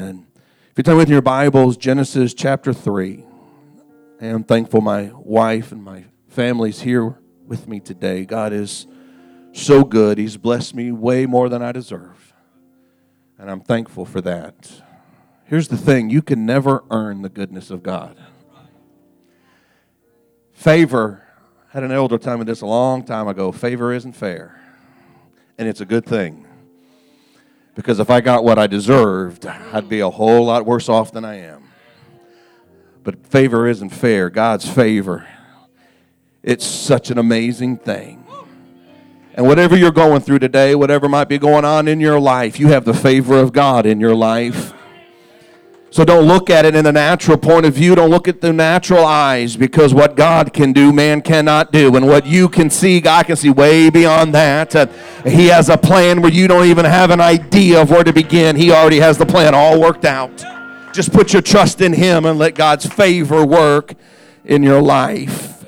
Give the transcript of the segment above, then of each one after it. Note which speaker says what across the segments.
Speaker 1: And if you turn with your Bibles, Genesis chapter 3. I am thankful my wife and my family's here with me today. God is so good. He's blessed me way more than I deserve. And I'm thankful for that. Here's the thing you can never earn the goodness of God. Favor, I had an elder tell me this a long time ago favor isn't fair. And it's a good thing. Because if I got what I deserved, I'd be a whole lot worse off than I am. But favor isn't fair. God's favor, it's such an amazing thing. And whatever you're going through today, whatever might be going on in your life, you have the favor of God in your life. So don't look at it in the natural point of view. Don't look at the natural eyes because what God can do, man cannot do. And what you can see, God can see way beyond that. Uh, he has a plan where you don't even have an idea of where to begin. He already has the plan all worked out. Just put your trust in Him and let God's favor work in your life.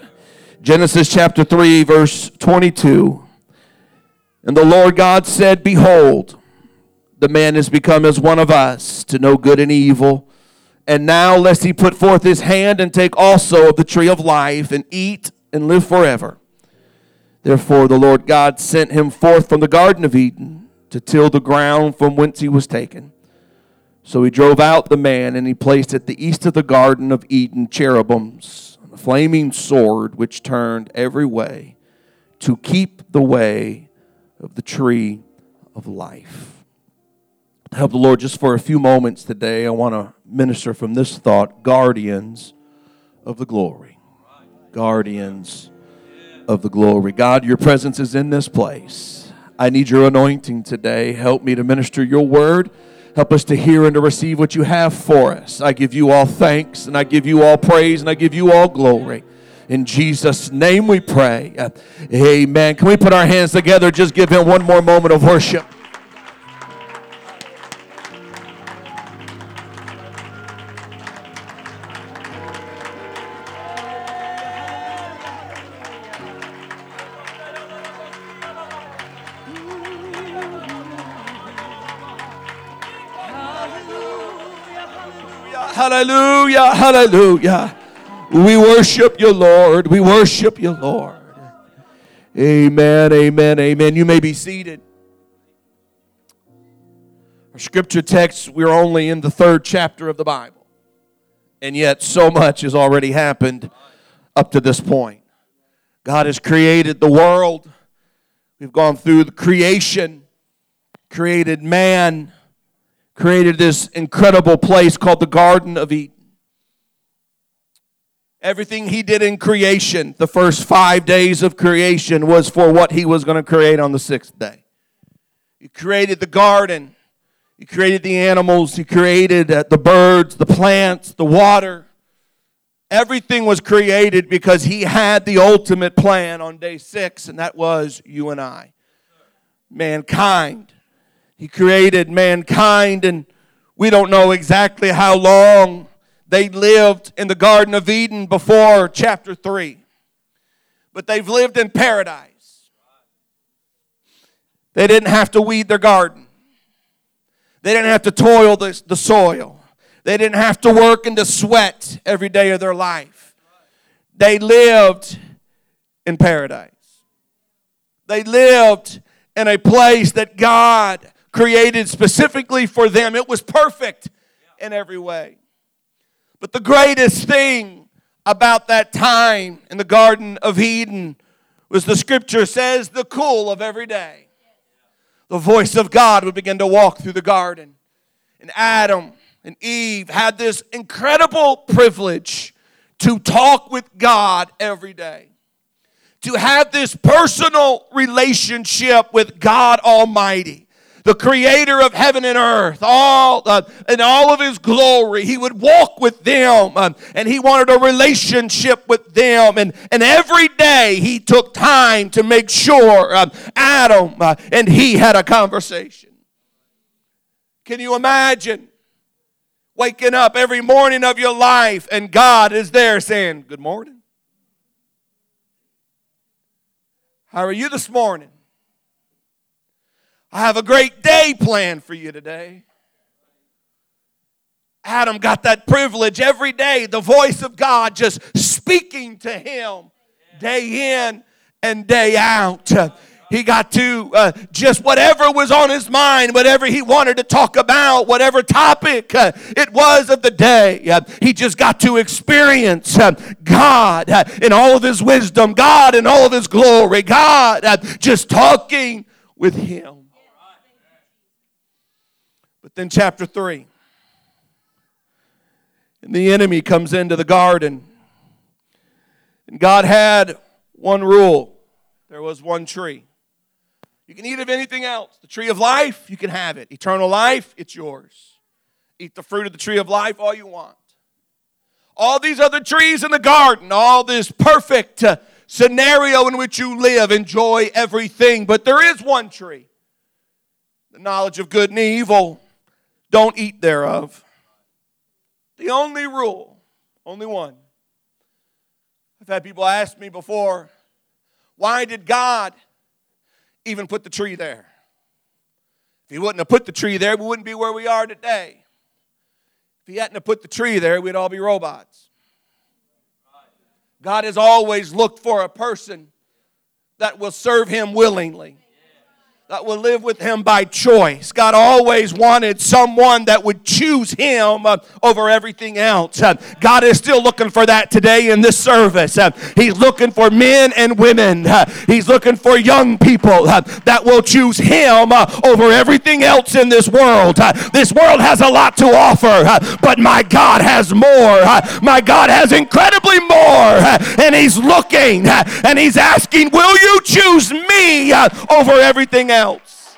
Speaker 1: Genesis chapter 3, verse 22. And the Lord God said, Behold, the man has become as one of us to know good and evil. And now, lest he put forth his hand and take also of the tree of life and eat and live forever. Therefore, the Lord God sent him forth from the Garden of Eden to till the ground from whence he was taken. So he drove out the man, and he placed at the east of the Garden of Eden cherubims, a flaming sword which turned every way to keep the way of the tree of life help the Lord just for a few moments today, I want to minister from this thought guardians of the glory. Guardians of the glory. God, your presence is in this place. I need your anointing today. Help me to minister your word. Help us to hear and to receive what you have for us. I give you all thanks and I give you all praise and I give you all glory. In Jesus' name we pray. Amen. Can we put our hands together? Just give him one more moment of worship. Hallelujah, hallelujah. We worship you, Lord. We worship you, Lord. Amen, amen, amen. You may be seated. Our scripture text, we're only in the third chapter of the Bible. And yet, so much has already happened up to this point. God has created the world. We've gone through the creation, created man, created this incredible place called the Garden of Eden. Everything he did in creation, the first five days of creation, was for what he was going to create on the sixth day. He created the garden, he created the animals, he created uh, the birds, the plants, the water. Everything was created because he had the ultimate plan on day six, and that was you and I, mankind. He created mankind, and we don't know exactly how long they lived in the Garden of Eden before chapter 3. But they've lived in paradise. They didn't have to weed their garden, they didn't have to toil the, the soil, they didn't have to work and to sweat every day of their life. They lived in paradise. They lived in a place that God created specifically for them. It was perfect in every way. But the greatest thing about that time in the Garden of Eden was the scripture says the cool of every day. The voice of God would begin to walk through the garden. And Adam and Eve had this incredible privilege to talk with God every day. To have this personal relationship with God Almighty the creator of heaven and earth, all uh, in all of his glory. He would walk with them um, and he wanted a relationship with them. And, and every day he took time to make sure um, Adam uh, and he had a conversation. Can you imagine waking up every morning of your life and God is there saying, Good morning? How are you this morning? I have a great day planned for you today. Adam got that privilege every day, the voice of God just speaking to him day in and day out. He got to uh, just whatever was on his mind, whatever he wanted to talk about, whatever topic uh, it was of the day. Uh, he just got to experience uh, God uh, in all of his wisdom, God in all of his glory, God uh, just talking with him. But then, chapter 3, and the enemy comes into the garden. And God had one rule there was one tree. You can eat of anything else. The tree of life, you can have it. Eternal life, it's yours. Eat the fruit of the tree of life all you want. All these other trees in the garden, all this perfect uh, scenario in which you live, enjoy everything. But there is one tree the knowledge of good and evil. Don't eat thereof. The only rule, only one. I've had people ask me before, why did God even put the tree there. If he wouldn't have put the tree there, we wouldn't be where we are today. If he hadn't have put the tree there, we'd all be robots. God has always looked for a person that will serve him willingly that will live with him by choice. God always wanted someone that would choose him uh, over everything else. Uh, God is still looking for that today in this service. Uh, he's looking for men and women. Uh, he's looking for young people uh, that will choose him uh, over everything else in this world. this world has a lot to offer, but my God has more. my God has incredibly more. and he's looking and he's asking, Will you choose me over everything else? Else.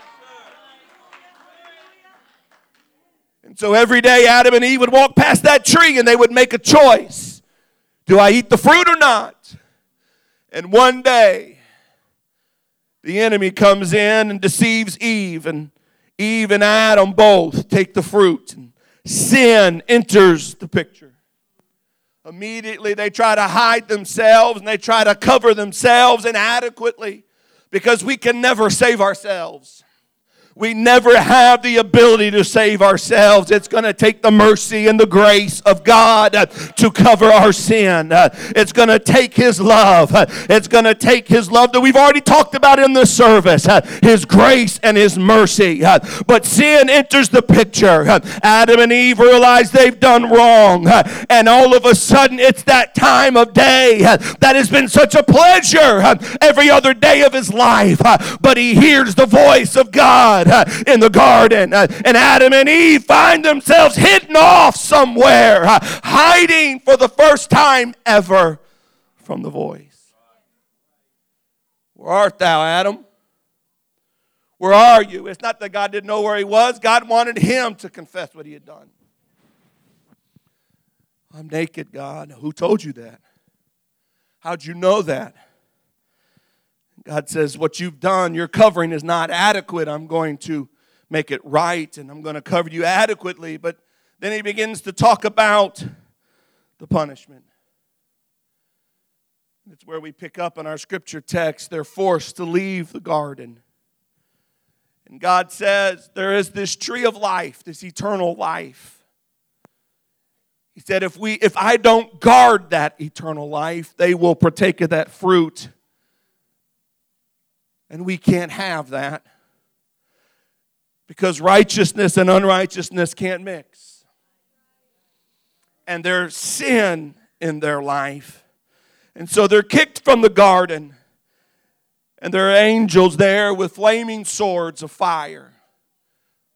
Speaker 1: And so every day, Adam and Eve would walk past that tree and they would make a choice Do I eat the fruit or not? And one day, the enemy comes in and deceives Eve, and Eve and Adam both take the fruit, and sin enters the picture. Immediately, they try to hide themselves and they try to cover themselves inadequately because we can never save ourselves. We never have the ability to save ourselves. It's going to take the mercy and the grace of God to cover our sin. It's going to take His love. It's going to take His love that we've already talked about in the service His grace and His mercy. But sin enters the picture. Adam and Eve realize they've done wrong. And all of a sudden, it's that time of day that has been such a pleasure every other day of his life. But he hears the voice of God God uh, in the garden. Uh, and Adam and Eve find themselves hidden off somewhere, uh, hiding for the first time ever from the voice. Where art thou, Adam? Where are you? It's not that God didn't know where he was, God wanted him to confess what he had done. I'm naked, God. Who told you that? How'd you know that? God says, What you've done, your covering is not adequate. I'm going to make it right and I'm going to cover you adequately. But then he begins to talk about the punishment. It's where we pick up in our scripture text. They're forced to leave the garden. And God says, There is this tree of life, this eternal life. He said, if, we, if I don't guard that eternal life, they will partake of that fruit and we can't have that because righteousness and unrighteousness can't mix. And there's sin in their life. And so they're kicked from the garden. And there are angels there with flaming swords of fire,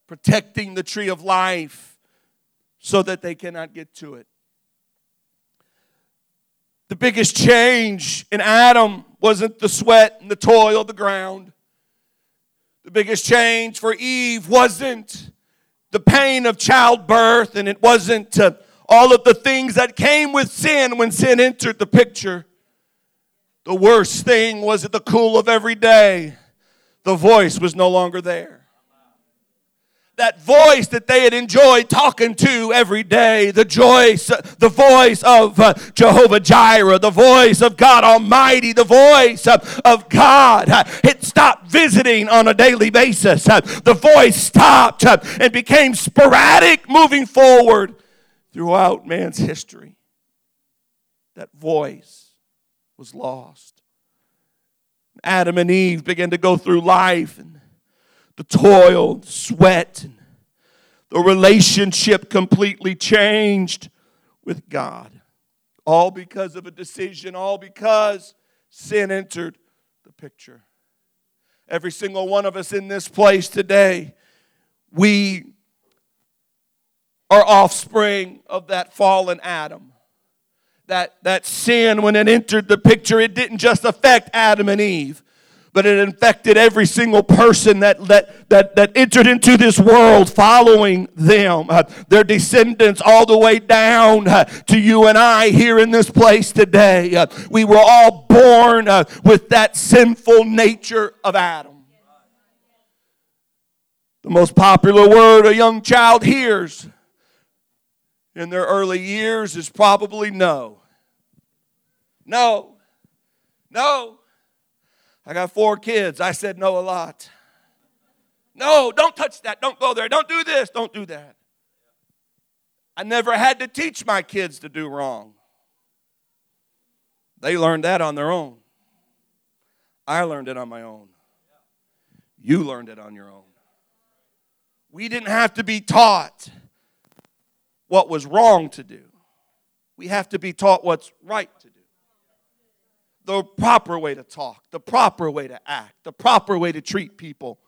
Speaker 1: protecting the tree of life so that they cannot get to it. The biggest change in Adam wasn't the sweat and the toil of the ground. The biggest change for Eve wasn't the pain of childbirth, and it wasn't uh, all of the things that came with sin when sin entered the picture. The worst thing was at the cool of every day, the voice was no longer there that voice that they had enjoyed talking to every day, the voice, the voice of uh, Jehovah Jireh, the voice of God Almighty, the voice of, God. It stopped visiting on a daily basis. The voice stopped and became sporadic moving forward. throughout man's history, that voice was lost. Adam and Eve began to go through life and the toil, sweat, the relationship completely changed with God. All because of a decision, all because sin entered the picture. Every single one of us in this place today, we are offspring of that fallen Adam. That, that sin, when it entered the picture, it didn't just affect Adam and Eve, but it infected every single person that, that, that, that entered into this world following them, uh, their descendants, all the way down uh, to you and I here in this place today. Uh, we were all born uh, with that sinful nature of Adam. The most popular word a young child hears in their early years is probably no. No. No. I got four kids. I said no a lot. No, don't touch that. Don't go there. Don't do this. Don't do that. I never had to teach my kids to do wrong. They learned that on their own. I learned it on my own. You learned it on your own. We didn't have to be taught what was wrong to do. We have to be taught what's right to do. The proper way to talk, the proper way to act, the proper way to treat people.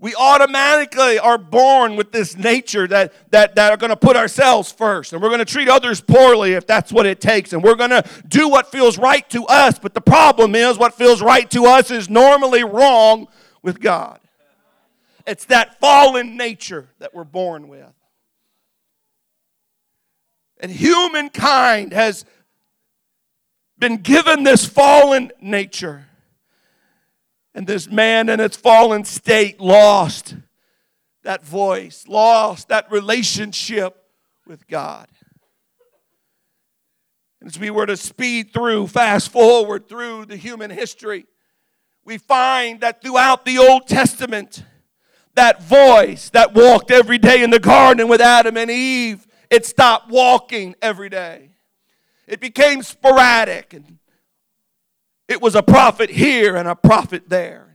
Speaker 1: We automatically are born with this nature that, that, that are going to put ourselves first and we're going to treat others poorly if that's what it takes and we're going to do what feels right to us. But the problem is, what feels right to us is normally wrong with God. It's that fallen nature that we're born with. And humankind has been given this fallen nature. And this man in its fallen state lost that voice, lost that relationship with God. As we were to speed through, fast forward through the human history, we find that throughout the Old Testament, that voice that walked every day in the garden with Adam and Eve it stopped walking every day. It became sporadic and it was a prophet here and a prophet there.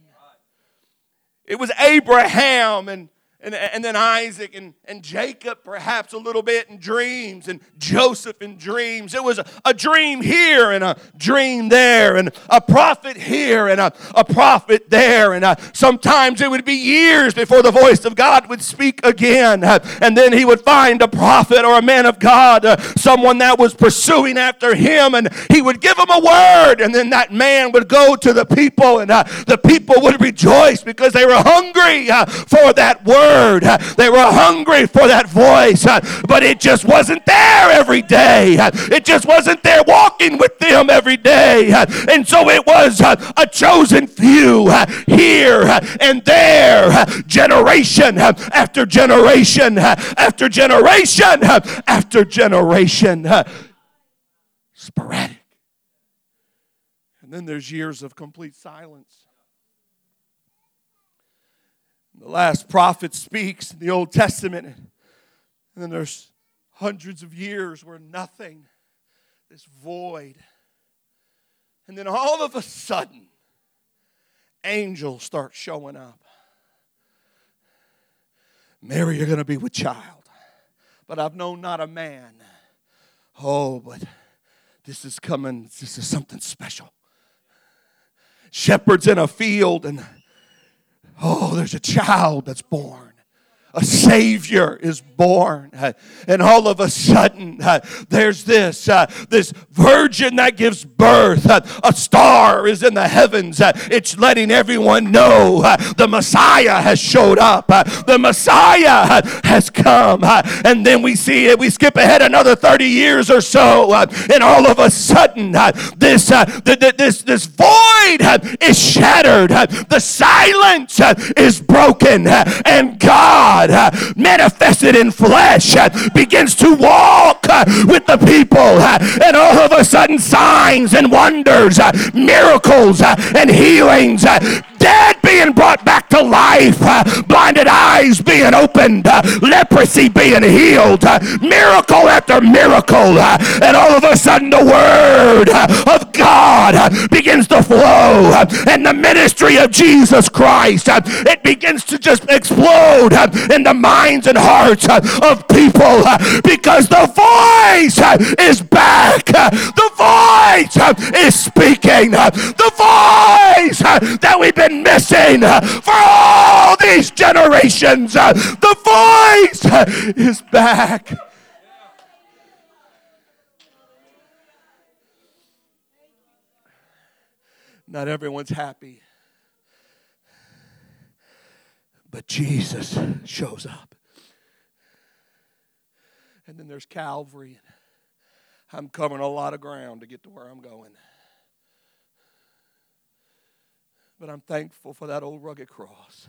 Speaker 1: It was Abraham and and, and then Isaac and, and Jacob, perhaps a little bit in dreams, and Joseph in dreams. It was a, a dream here and a dream there, and a prophet here and a, a prophet there. And uh, sometimes it would be years before the voice of God would speak again. Uh, and then he would find a prophet or a man of God, uh, someone that was pursuing after him, and he would give him a word. And then that man would go to the people, and uh, the people would rejoice because they were hungry uh, for that word word. They were hungry for that voice, but it just wasn't there every day. It just wasn't there walking with them every day. And so it was a chosen few here and there, generation after generation after generation after generation. Sporadic. And then there's years of complete silence. The last prophet speaks in the Old Testament, and then there's hundreds of years where nothing, this void. And then all of a sudden, angels start showing up. Mary, you're going to be with child, but I've known not a man. Oh, but this is coming, this is something special. Shepherds in a field, and There's a child that's born a savior is born. And all of a sudden there's this this virgin that gives birth. A star is in the heavens. It's letting everyone know the messiah has showed up. The messiah has come. And then we see it. We skip ahead another 30 years or so. And all of a sudden this this this void is shattered. The silence is broken. And god God manifested in flesh begins to walk with the people, and all of a sudden, signs and wonders, miracles, and healings dead being brought back to life, uh, blinded eyes being opened, uh, leprosy being healed, uh, miracle after miracle. And all of a sudden, the word of God begins to flow, and the ministry of Jesus Christ it begins to just explode in the minds and hearts of people because the voice is back. The voice is speaking. The voice that we've been missing for all these generations. The voice is back. Not everyone's happy. But Jesus shows up. And then there's Calvary. I'm covering a lot of ground to get to where I'm going. But I'm thankful for that old rugged cross.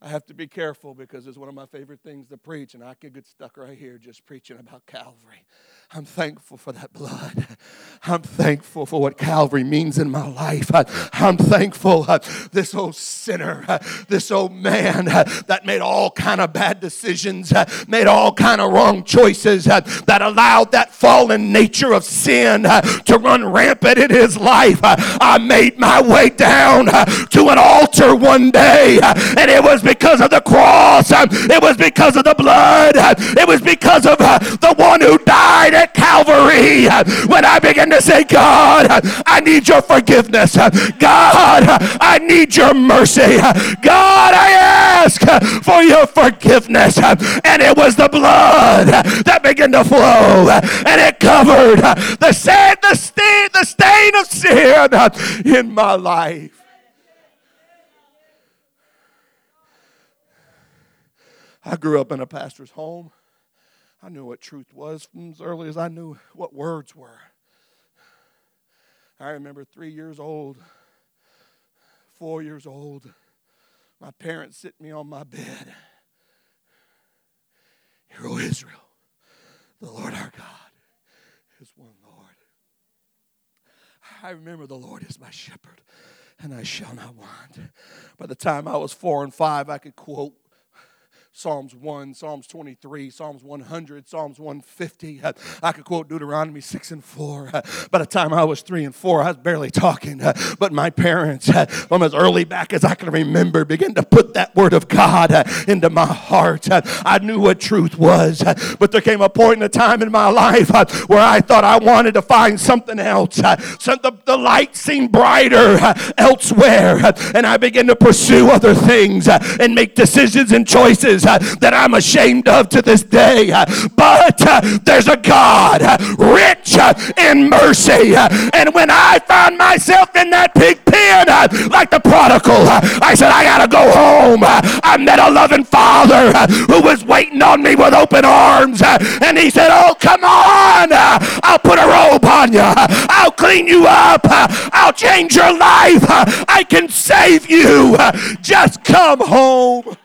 Speaker 1: I have to be careful because it's one of my favorite things to preach, and I could get stuck right here just preaching about Calvary. I'm thankful for that blood. I'm thankful for what Calvary means in my life. I'm thankful uh, this old sinner, uh, this old man uh, that made all kind of bad decisions, uh, made all kind of wrong choices, uh, that allowed that fallen nature of sin uh, to run rampant in his life. I made my way down to an altar one day, and it was because of the cross. Um, it was because of the blood. It was because of the one who died at Calvary when I began to say, God, I need your forgiveness. God, I need your mercy. God, I ask for your forgiveness. And it was the blood that began to flow and it covered the sin, the stain, the stain of sin in my life. I grew up in a pastor's home. I knew what truth was from as early as I knew what words were. I remember three years old, four years old, my parents sit me on my bed. Hear, O Israel, the Lord our God is one Lord. I remember the Lord is my shepherd, and I shall not want. By the time I was four and five, I could quote Psalms 1, Psalms 23, Psalms 100, Psalms 150. I could quote Deuteronomy 6 and 4. By the time I was 3 and 4, I was barely talking. But my parents, from as early back as I can remember, began to put that word of God into my heart. I knew what truth was. But there came a point in a time in my life where I thought I wanted to find something else. So the, the light seemed brighter elsewhere. And I began to pursue other things and make decisions and choices Uh, that I'm ashamed of to this day. Uh, but uh, there's a God uh, rich uh, in mercy. And when I found myself in that pig pen, like the prodigal, I said, I gotta go home. I met a loving father who was waiting on me with open arms. And he said, Oh, come on. I'll put a robe on you. I'll clean you up. I'll change your life. I can save you. Just come home.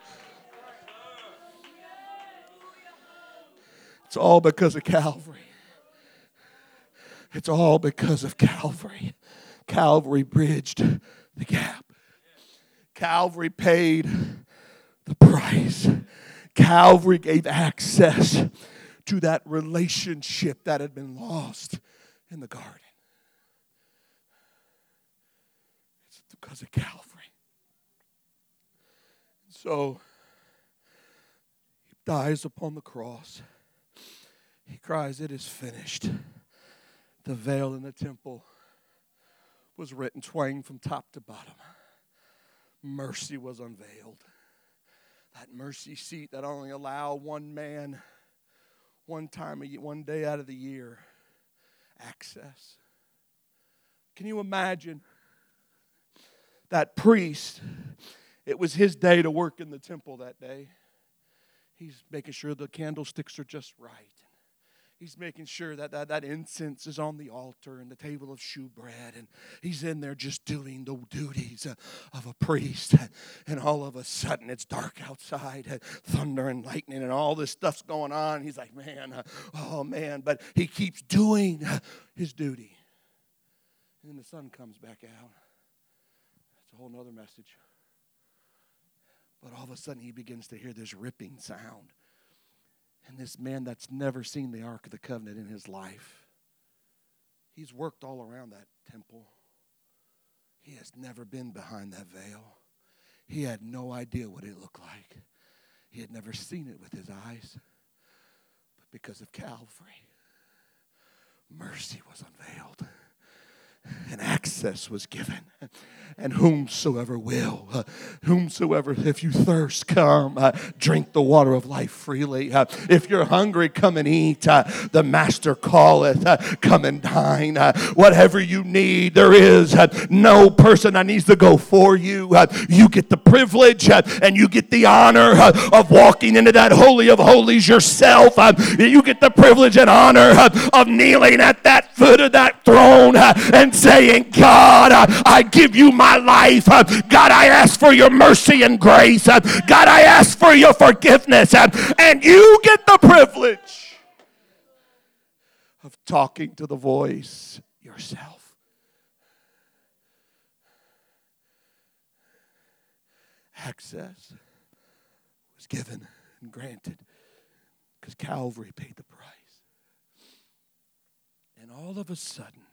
Speaker 1: It's all because of Calvary. It's all because of Calvary. Calvary bridged the gap. Calvary paid the price. Calvary gave access to that relationship that had been lost in the garden. It's because of Calvary. So he dies upon the cross. He cries, It is finished. The veil in the temple was written twain from top to bottom. Mercy was unveiled. That mercy seat that only allowed one man, one time, one day out of the year, access. Can you imagine that priest? It was his day to work in the temple that day. He's making sure the candlesticks are just right. He's making sure that, that that incense is on the altar and the table of shewbread. And he's in there just doing the duties uh, of a priest. And all of a sudden, it's dark outside, and thunder and lightning, and all this stuff's going on. He's like, man, uh, oh man. But he keeps doing uh, his duty. And then the sun comes back out. That's a whole nother message. But all of a sudden, he begins to hear this ripping sound. And this man that's never seen the Ark of the Covenant in his life, he's worked all around that temple. He has never been behind that veil. He had no idea what it looked like. He had never seen it with his eyes. But because of Calvary, mercy was unveiled and access was given. And whomsoever will, uh, whomsoever, if you thirst, come, uh, drink the water of life freely. Uh, if you're hungry, come and eat. Uh, the Master calleth, uh, come and dine. Uh, whatever you need, there is no person that needs to go for you. you get the privilege and you get the honor of walking into that Holy of Holies yourself. you get the privilege and honor of kneeling at that foot of that throne and saying, God, uh, I give you my life. Uh, God, I ask for your mercy and grace. Uh, God, I ask for your forgiveness. And you get the privilege of talking to the voice yourself. Access was given and granted because Calvary paid the price. And all of a sudden,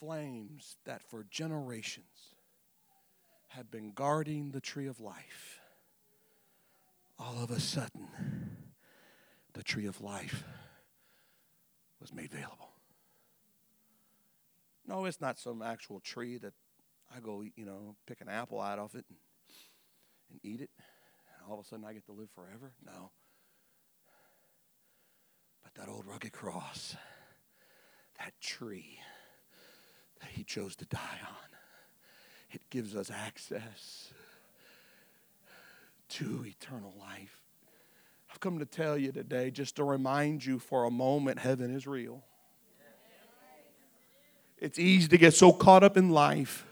Speaker 1: flames that for generations have been guarding the tree of life, all of a sudden, the tree of life was made available. No, it's not some actual tree that I go, you know, pick an apple out of it and, and eat it. And all of a sudden I get to live forever. No. But that old rugged cross, that tree, chose to die on. It gives us access to eternal life. I've come to tell you today, just to remind you for a moment, heaven is real. It's easy to get so caught up in life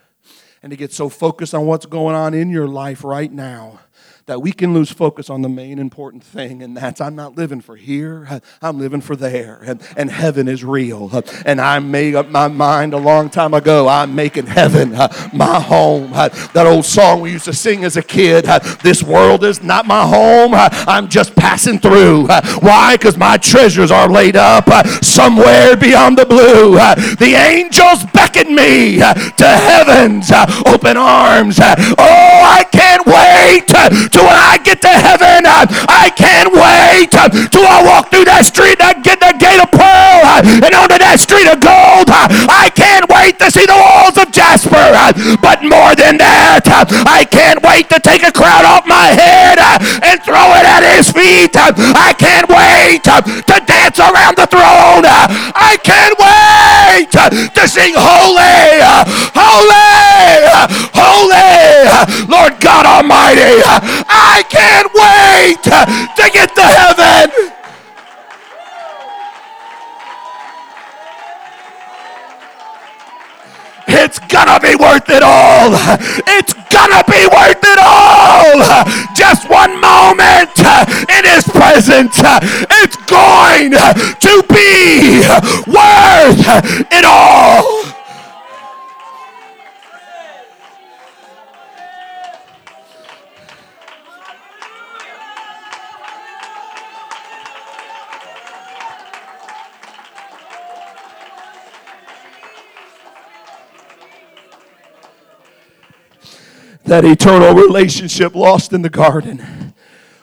Speaker 1: and to get so focused on what's going on in your life right now that we can lose focus on the main important thing, and that's I'm not living for here, I'm living for there, and, and heaven is real. And I made up my mind a long time ago, I'm making heaven my home. That old song we used to sing as a kid, this world is not my home, I'm just passing through. Why? Because my treasures are laid up somewhere beyond the blue. The angels beckon me to heaven's open arms. Oh, I can't wait to when I get to heaven, I can't wait till I walk through that street and I get the gate of pearl and onto that street of gold. I can't wait to see the walls of Jasper. But more than that, I can't wait to take a crown off my head and throw it at his feet. I can't wait to dance around the throne. I can't wait to sing holy, holy, Almighty. I can't wait to get to heaven. It's gonna be worth it all. It's gonna be worth it all. Just one moment in His presence. It's going to be worth it all. That eternal relationship lost in the garden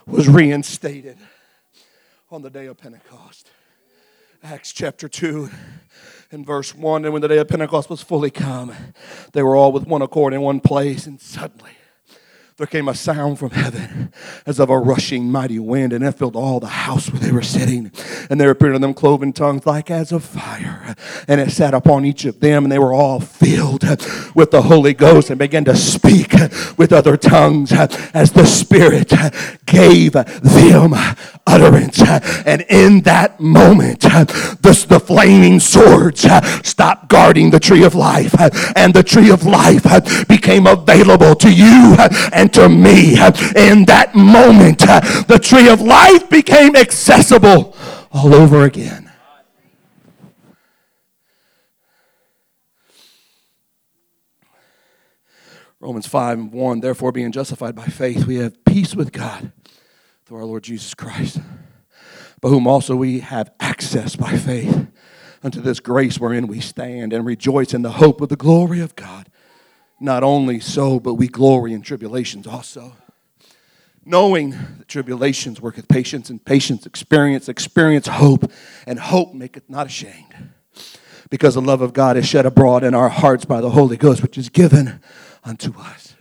Speaker 1: was reinstated on the day of Pentecost. Acts chapter 2 and verse 1 And when the day of Pentecost was fully come, they were all with one accord in one place, and suddenly there came a sound from heaven as of a rushing mighty wind, and it filled all the house where they were sitting. And there appeared to them cloven tongues like as of fire, and it sat upon each of them, and they were all filled with the Holy Ghost and began to speak with other tongues as the Spirit gave them utterance. And in that moment, the, the flaming swords stopped guarding the tree of life, and the tree of life became available to you and to me. Uh, in that moment, uh, the tree of life became accessible all over again.
Speaker 2: Romans 5 and 1. Therefore, being justified by faith, we have peace with God through our Lord Jesus Christ, by whom also we have access by faith unto this grace wherein we stand and rejoice in the hope of the glory of God. Not only so, but we glory in tribulations also. Knowing that tribulations worketh patience, and patience experience, experience hope, and hope maketh not ashamed. Because the love of God is shed abroad in our hearts by the Holy Ghost, which is given unto us.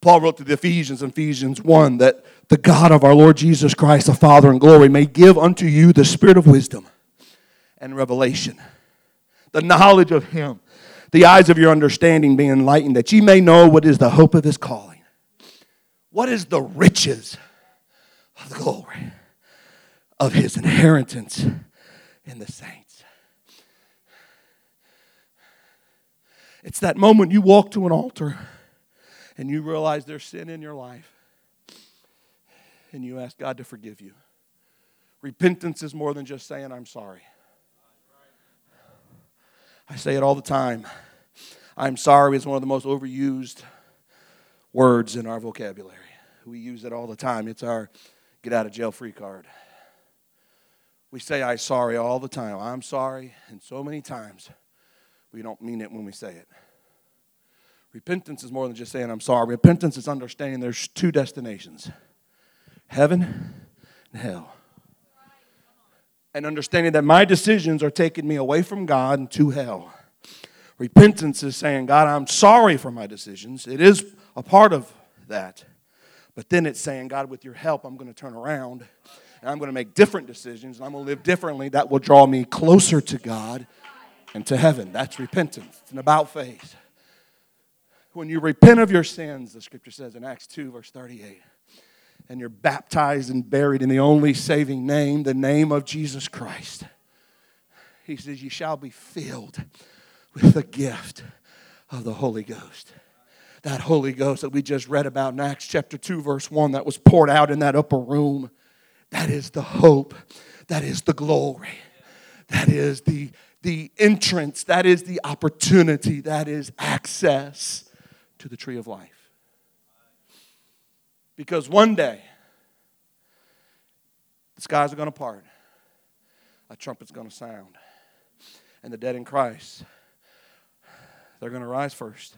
Speaker 2: Paul wrote to the Ephesians in Ephesians 1 that the God of our Lord Jesus Christ, the Father in glory, may give unto you the spirit of wisdom and revelation, the knowledge of Him, the eyes of your understanding be enlightened, that ye may know what is the hope of His calling. What is the riches of the glory of His inheritance in the saints? It's that moment you walk to an altar and you realize there's sin in your life and you ask God to forgive you. Repentance is more than just saying, I'm sorry. I say it all the time. I'm sorry is one of the most overused words in our vocabulary. We use it all the time. It's our get out of jail free card. We say I'm sorry all the time. I'm sorry, and so many times we don't mean it when we say it. Repentance is more than just saying I'm sorry. Repentance is understanding there's two destinations heaven and hell and understanding that my decisions are taking me away from God and to hell. Repentance is saying, God, I'm sorry for my decisions. It is a part of that. But then it's saying, God, with your help, I'm going to turn around and I'm going to make different decisions and I'm going to live differently that will draw me closer to God and to heaven. That's repentance. It's an about face. When you repent of your sins, the scripture says in Acts 2, verse 38, and you're baptized and buried in the only saving name, the name of Jesus Christ. He says, You shall be filled with the gift of the Holy Ghost. That Holy Ghost that we just read about in Acts chapter 2, verse 1, that was poured out in that upper room. That is the hope. That is the glory. That is the, the entrance. That is the opportunity. That is access to the tree of life. Because one day, the skies are going to part, a trumpet's going to sound, and the dead in Christ, they're going to rise first.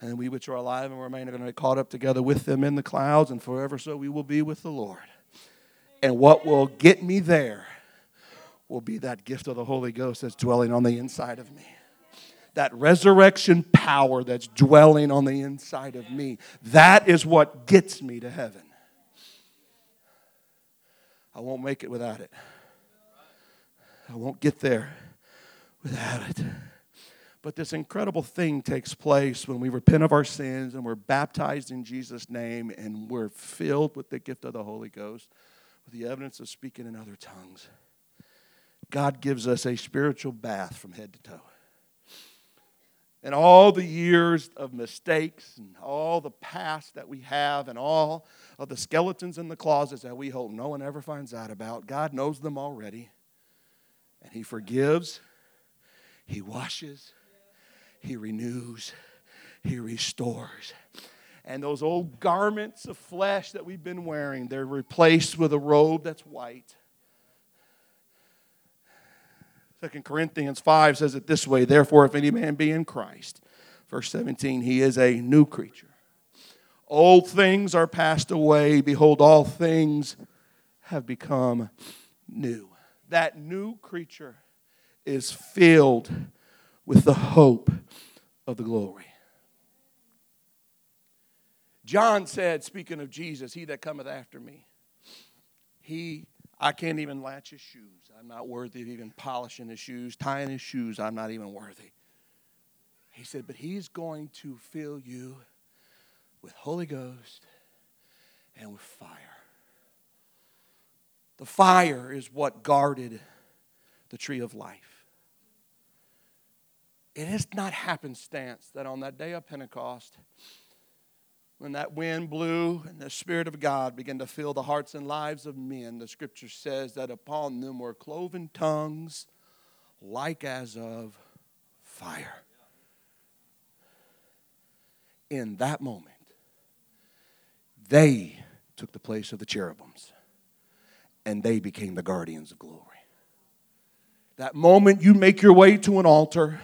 Speaker 2: And then we which are alive and remain are going to be caught up together with them in the clouds, and forever so we will be with the Lord. And what will get me there will be that gift of the Holy Ghost that's dwelling on the inside of me that resurrection power that's dwelling on the inside of me. That is what gets me to heaven. I won't make it without it. I won't get there without it. But this incredible thing takes place when we repent of our sins and we're baptized in Jesus' name and we're filled with the gift of the Holy Ghost, with the evidence of speaking in other tongues. God gives us a spiritual bath from head to toe and all the years of mistakes and all the past that we have and all of the skeletons in the closets that we hope no one ever finds out about. God knows them already. And He forgives, He washes, He renews, He restores. And those old garments of flesh that we've been wearing, they're replaced with a robe that's white. Second Corinthians 5 says it this way Therefore, if any man be in Christ, verse 17, he is a new creature. Old things are passed away. Behold, all things have become new. That new creature is filled with the hope of the glory. John said, speaking of Jesus, He that cometh after me, he I can't even latch his shoes. I'm not worthy of even polishing his shoes, tying his shoes. I'm not even worthy. He said, But he's going to fill you with Holy Ghost and with fire. The fire is what guarded the tree of life. It is not happenstance that on that day of Pentecost, when that wind blew and the Spirit of God began to fill the hearts and lives of men, the scripture says that upon them were cloven tongues like as of fire. in that moment, they took the place of the cherubims and they became the guardians of glory. That moment you make your way to an altar,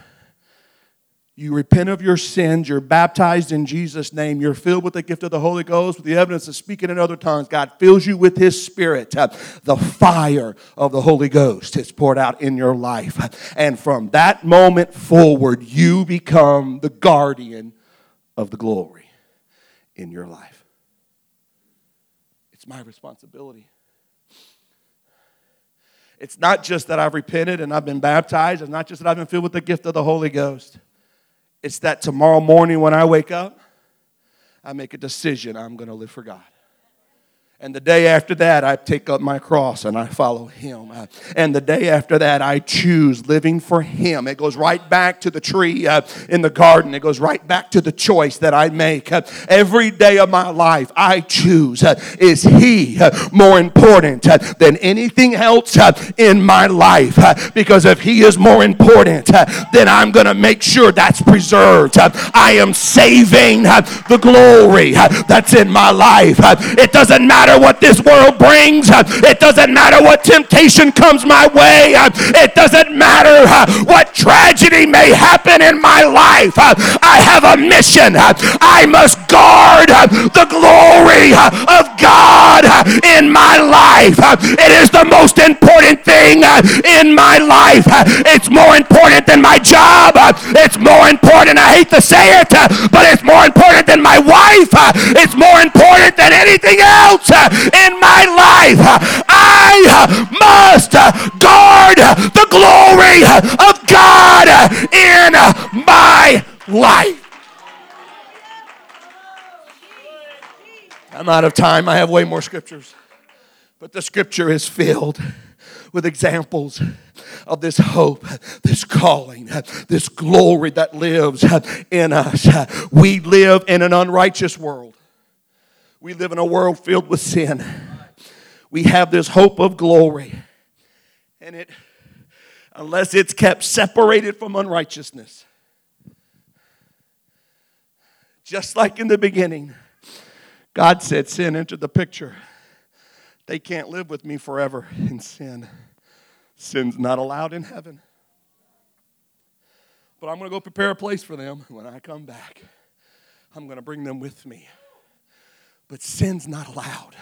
Speaker 2: you repent of your sins, you're baptized in Jesus' name, you're filled with the gift of the Holy Ghost, with the evidence of speaking in other tongues. God fills you with His Spirit. The fire of the Holy Ghost is poured out in your life. And from that moment forward, you become the guardian of the glory in your life. It's my responsibility. It's not just that I've repented and I've been baptized. It's not just that I've been filled with the gift of the Holy Ghost. It's that tomorrow morning when I wake up, I make a decision I'm going to live for God. And the day after that, I take up my cross and I follow Him. And the day after that, I choose living for Him. It goes right back to the tree uh, in the garden. It goes right back to the choice that I make. Uh, every day of my life, I choose uh, is He uh, more important uh, than anything else uh, in my life? because if He is more important, then I'm going to make sure that's preserved. I am saving the glory that's in my life. It doesn't matter matter what this world brings. Uh, it doesn't matter what temptation comes my way. Uh, it doesn't matter uh, what tragedy may happen in my life. I have a mission. I must guard the glory of God in my life. It is the most important thing in my life. It's more important than my job. It's more important, I hate to say it, but it's more important than my wife. It's more important than anything else in my life. I must guard the glory of God in my life. I'm out of time. I have way more scriptures. But the scripture is filled with examples of this hope, this calling, this glory that lives in us. We live in an unrighteous world. We live in a world filled with sin. We have this hope of glory. And it, unless it's kept separated from unrighteousness, just like in the beginning, God said sin entered the picture. They can't live with me forever in sin. Sin's not allowed in heaven. But I'm going to go prepare a place for them. When I come back, I'm going to bring them with me. But sin's not allowed.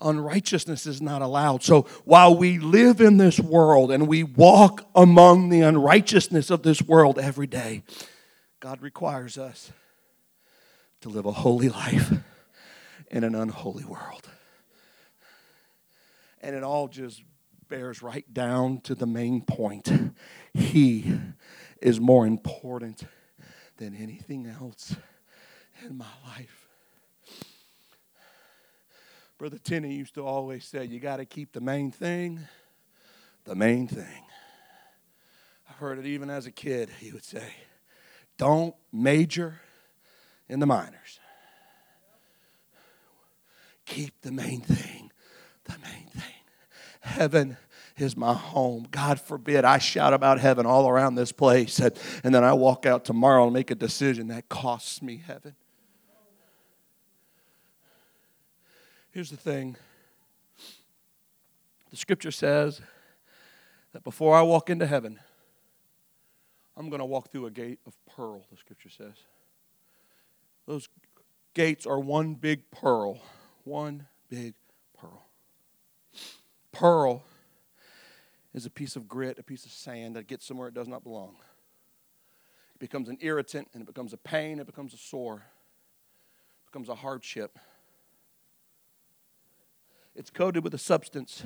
Speaker 2: Unrighteousness is not allowed. So while we live in this world and we walk among the unrighteousness of this world every day, God requires us to live a holy life in an unholy world. And it all just bears right down to the main point. He is more important than anything else in my life. Brother Tenney used to always say, You got to keep the main thing the main thing. I've heard it even as a kid, he would say, Don't major in the minors. Keep the main thing the main thing. Heaven is my home. God forbid I shout about heaven all around this place and, and then I walk out tomorrow and make a decision that costs me heaven. Here's the thing the scripture says that before I walk into heaven, I'm going to walk through a gate of pearl, the scripture says. Those gates are one big pearl. One big pearl. Pearl is a piece of grit, a piece of sand that gets somewhere it does not belong. It becomes an irritant and it becomes a pain, it becomes a sore, it becomes a hardship it's coated with a substance.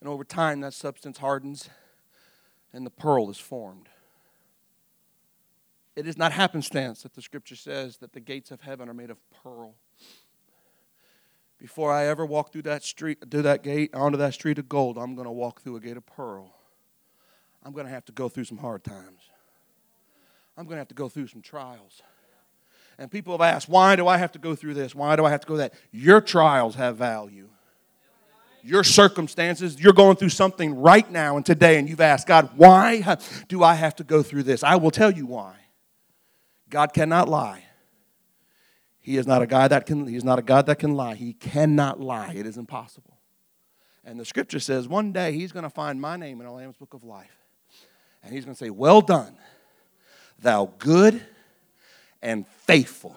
Speaker 2: And over time, that substance hardens and the pearl is formed. It is not happenstance that the scripture says that the gates of heaven are made of pearl. Before I ever walk through that street, through that gate, onto that street of gold, I'm going to walk through a gate of pearl. I'm going to have to go through some hard times. I'm going to have to go through some trials. And people have asked, why do I have to go through this? Why do I have to go that? Your trials have value your circumstances, you're going through something right now and today, and you've asked, God, why do I have to go through this? I will tell you why. God cannot lie, He is not a God that can, he is not a God that can lie. He cannot lie. It is impossible. And the scripture says one day he's going to find my name in the Lamb's book of life. And he's going to say, Well done, thou good and faithful.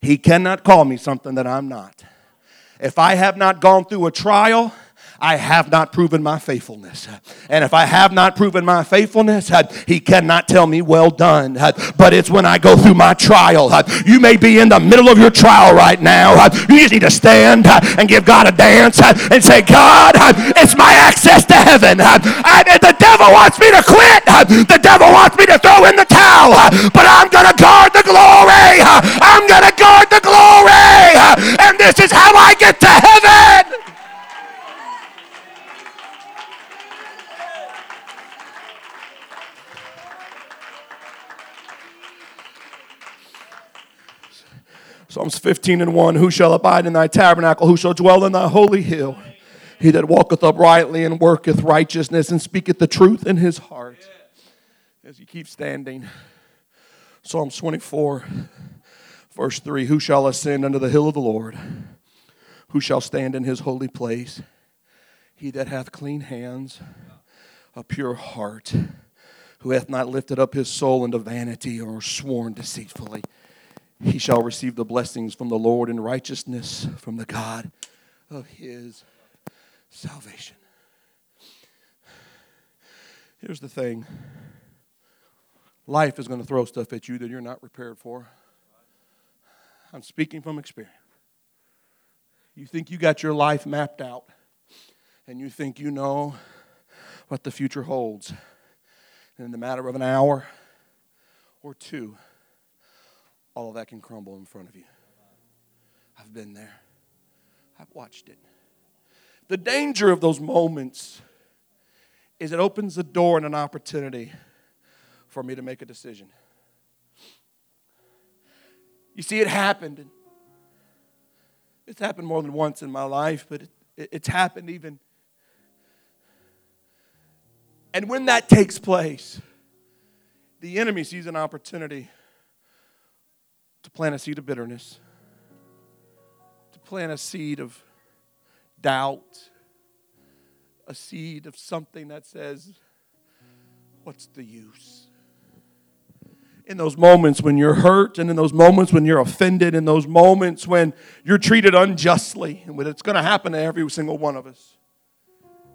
Speaker 2: He cannot call me something that I'm not. If I have not gone through a trial, I have not proven my faithfulness. And if I have not proven my faithfulness, he cannot tell me, well done. But it's when I go through my trial. You may be in the middle of your trial right now. You just need to stand and give God a dance and say, God, it's my access to heaven. The devil wants me to quit. The devil wants me to throw in the towel. But I'm going to guard the glory. I'm going to guard the glory. And this is how I get to heaven. Psalms 15 and 1 Who shall abide in thy tabernacle? Who shall dwell in thy holy hill? He that walketh uprightly and worketh righteousness and speaketh the truth in his heart. As you keep standing, Psalms 24, verse 3 Who shall ascend unto the hill of the Lord? Who shall stand in his holy place? He that hath clean hands, a pure heart, who hath not lifted up his soul into vanity or sworn deceitfully he shall receive the blessings from the Lord and righteousness from the God of his salvation. Here's the thing life is going to throw stuff at you that you're not prepared for. I'm speaking from experience. You think you got your life mapped out, and you think you know what the future holds. And in the matter of an hour or two, all of that can crumble in front of you. I've been there, I've watched it. The danger of those moments is it opens the door and an opportunity for me to make a decision. You see, it happened. And It's happened more than once in my life, but it, it, it's happened even. And when that takes place, the enemy sees an opportunity to plant a seed of bitterness, to plant a seed of doubt, a seed of something that says, What's the use? In those moments when you're hurt, and in those moments when you're offended, in those moments when you're treated unjustly, and it's going to happen to every single one of us,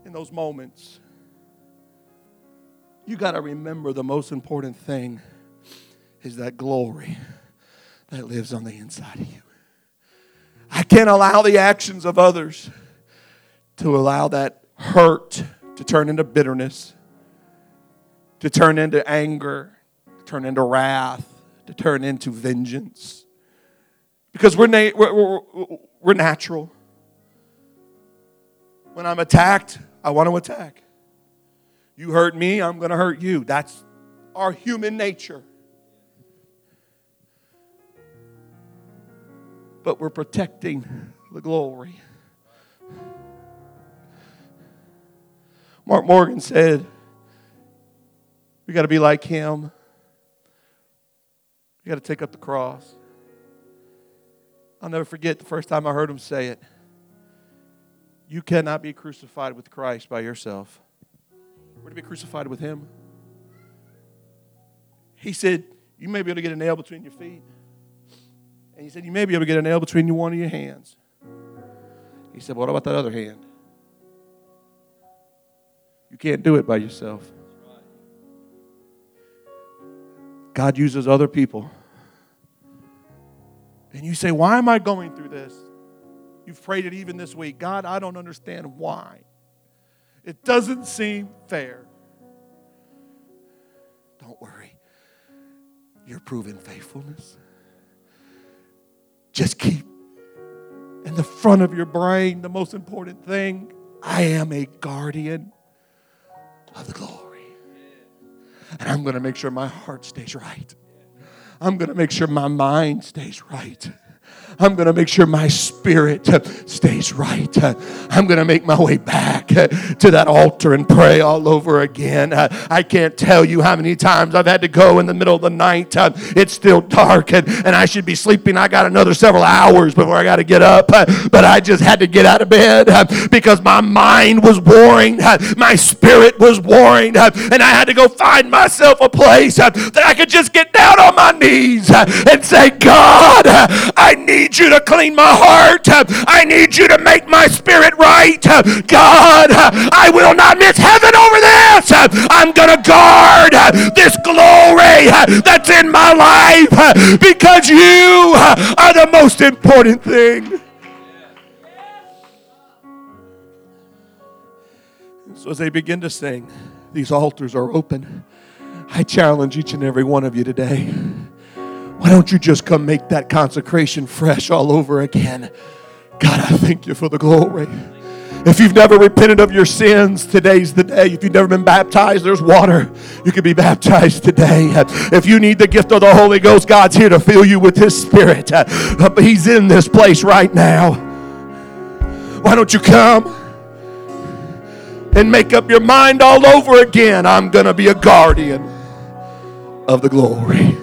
Speaker 2: in those moments, you got to remember the most important thing is that glory that lives on the inside of you. I can't allow the actions of others to allow that hurt to turn into bitterness, to turn into anger, turn into wrath, to turn into vengeance. Because we're, na- we're, we're, we're natural. When I'm attacked, I want to attack. You hurt me, I'm going to hurt you. That's our human nature. but we're protecting the glory. Mark Morgan said, We got to be like him. We got to take up the cross. I'll never forget the first time I heard him say it. You cannot be crucified with Christ by yourself. We're to be crucified with him. He said, You may be able to get a nail between your feet. And he said, You may be able to get a nail between one of your hands. He said, What about that other hand? You can't do it by yourself. God uses other people. And you say, Why am I going through this? You've prayed it even this week. God, I don't understand why. It doesn't seem fair. Don't worry. You're proving faithfulness. Just keep in the front of your brain the most important thing I am a guardian of the glory. And I'm going to make sure my heart stays right. I'm going to make sure my mind stays right. I'm going to make sure my spirit stays right. I'm going to make my way back to that altar and pray all over again. I can't tell you how many times I've had to go in the middle of the night. It's still dark and, and I should be sleeping. I got another several hours before I got to get up, but I just had to get out of bed because my mind was warring, my spirit was warring, and I had to go find myself a place that I could just get down on my knees and say, God, I need need you to clean my heart. I need you to make my spirit right. God, I will not miss heaven over this. I'm going to guard this glory that's in my life because you are the most important thing. So as they begin to sing, these altars are open. I challenge each and every one of you today why don't you just come make that consecration fresh all over again? God, I thank you for the glory. If you've never repented of your sins, today's the day. If you've never been baptized, there's water. You can be baptized today. If you need the gift of the Holy Ghost, God's here to fill you with His Spirit. He's in this place right now. Why don't you come and make up your mind all over again? I'm going to be a guardian of the glory.